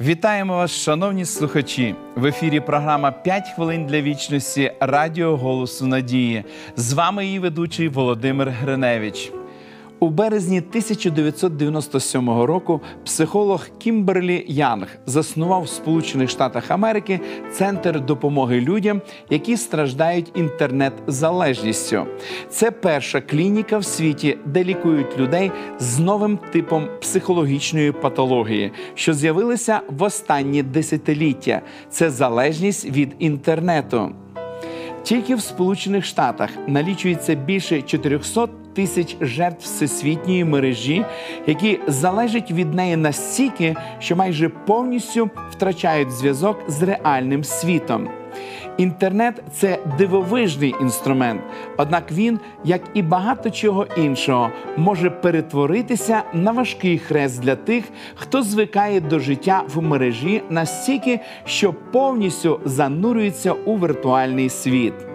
Вітаємо вас, шановні слухачі! В ефірі програма «5 хвилин для вічності Радіо Голосу Надії. З вами її ведучий Володимир Гриневич. У березні 1997 року психолог Кімберлі Янг заснував в Сполучених Штатах Америки центр допомоги людям, які страждають інтернет-залежністю. Це перша клініка в світі, де лікують людей з новим типом психологічної патології, що з'явилися в останні десятиліття. Це залежність від інтернету. Тільки в Сполучених Штатах налічується більше 400 тисяч жертв всесвітньої мережі, які залежать від неї настільки, що майже повністю втрачають зв'язок з реальним світом. Інтернет це дивовижний інструмент, однак він, як і багато чого іншого, може перетворитися на важкий хрест для тих, хто звикає до життя в мережі настільки, що повністю занурюється у віртуальний світ.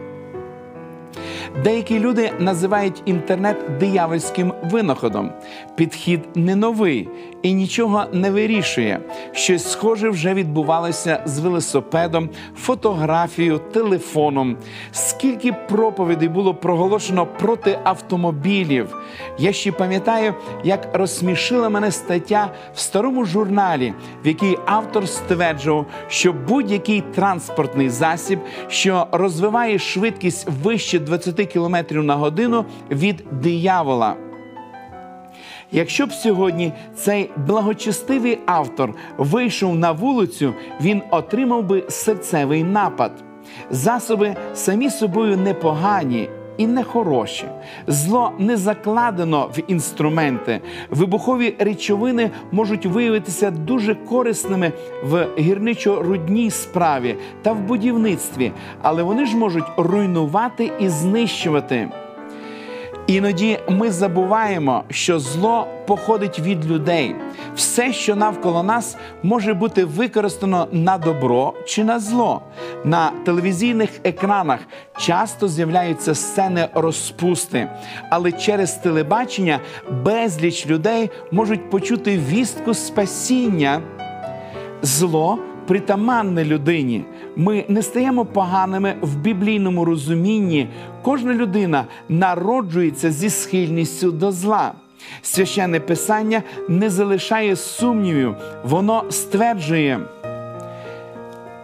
Деякі люди називають інтернет диявольським винаходом. Підхід не новий і нічого не вирішує. Щось схоже вже відбувалося з велосипедом, фотографією, телефоном. Скільки проповідей було проголошено проти автомобілів? Я ще пам'ятаю, як розсмішила мене стаття в старому журналі, в якій автор стверджував, що будь-який транспортний засіб, що розвиває швидкість вище 20 км на годину від диявола. Якщо б сьогодні цей благочестивий автор вийшов на вулицю, він отримав би серцевий напад. Засоби самі собою непогані і нехороші. Зло не закладено в інструменти. Вибухові речовини можуть виявитися дуже корисними в гірничо-рудній справі та в будівництві, але вони ж можуть руйнувати і знищувати. Іноді ми забуваємо, що зло походить від людей. Все, що навколо нас, може бути використано на добро чи на зло. На телевізійних екранах часто з'являються сцени розпусти, але через телебачення безліч людей можуть почути вістку спасіння. Зло притаманне людині. Ми не стаємо поганими в біблійному розумінні. Кожна людина народжується зі схильністю до зла. Священне писання не залишає сумнівів, воно стверджує.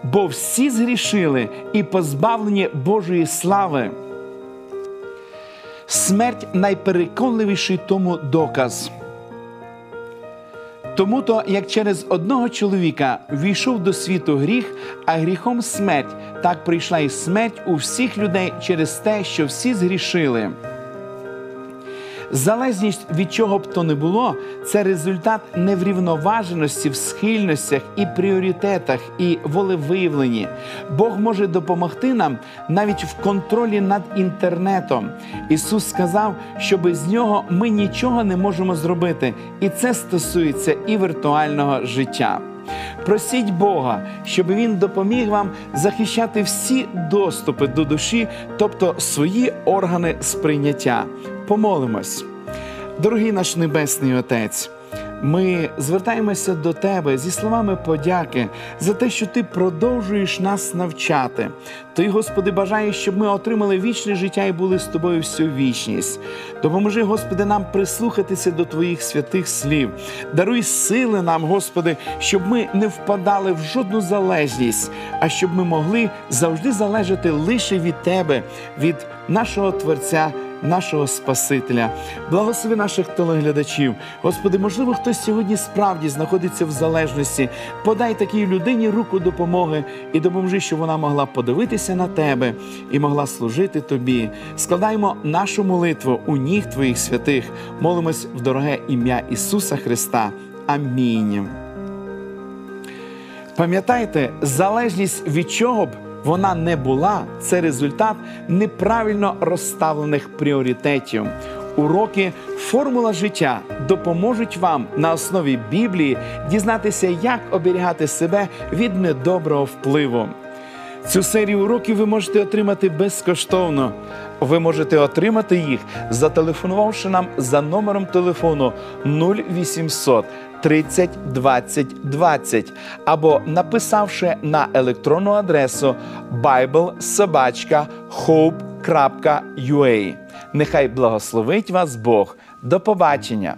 Бо всі згрішили і позбавлені Божої слави. Смерть найпереконливіший тому доказ. Тому то, як через одного чоловіка війшов до світу гріх, а гріхом смерть, так прийшла і смерть у всіх людей через те, що всі згрішили. Залежність від чого б то не було, це результат неврівноваженості в схильностях і пріоритетах, і волевиявленні. Бог може допомогти нам навіть в контролі над інтернетом. Ісус сказав, що без нього ми нічого не можемо зробити, і це стосується і віртуального життя. Просіть Бога, щоб Він допоміг вам захищати всі доступи до душі, тобто свої органи сприйняття. Помолимось. Дорогий наш Небесний Отець. Ми звертаємося до Тебе зі словами подяки за те, що Ти продовжуєш нас навчати. Ти, Господи, бажаєш, щоб ми отримали вічне життя і були з тобою всю вічність. Допоможи, Господи, нам прислухатися до Твоїх святих слів. Даруй сили нам, Господи, щоб ми не впадали в жодну залежність, а щоб ми могли завжди залежати лише від Тебе, від нашого Творця нашого Спасителя. Благослови наших телеглядачів. Господи, можливо, хтось сьогодні справді знаходиться в залежності. Подай такій людині руку допомоги і допоможи, щоб вона могла подивитися на тебе і могла служити тобі. Складаємо нашу молитву у ніг Твоїх святих. Молимось в дороге ім'я Ісуса Христа. Амінь. Пам'ятайте, залежність від чого б вона не була, це результат неправильно розставлених пріоритетів. Уроки формула життя допоможуть вам на основі Біблії дізнатися, як оберігати себе від недоброго впливу. Цю серію уроків ви можете отримати безкоштовно. Ви можете отримати їх, зателефонувавши нам за номером телефону 0800 30 20 20 або написавши на електронну адресу biblesobachka.hope.ua. Нехай благословить вас Бог. До побачення!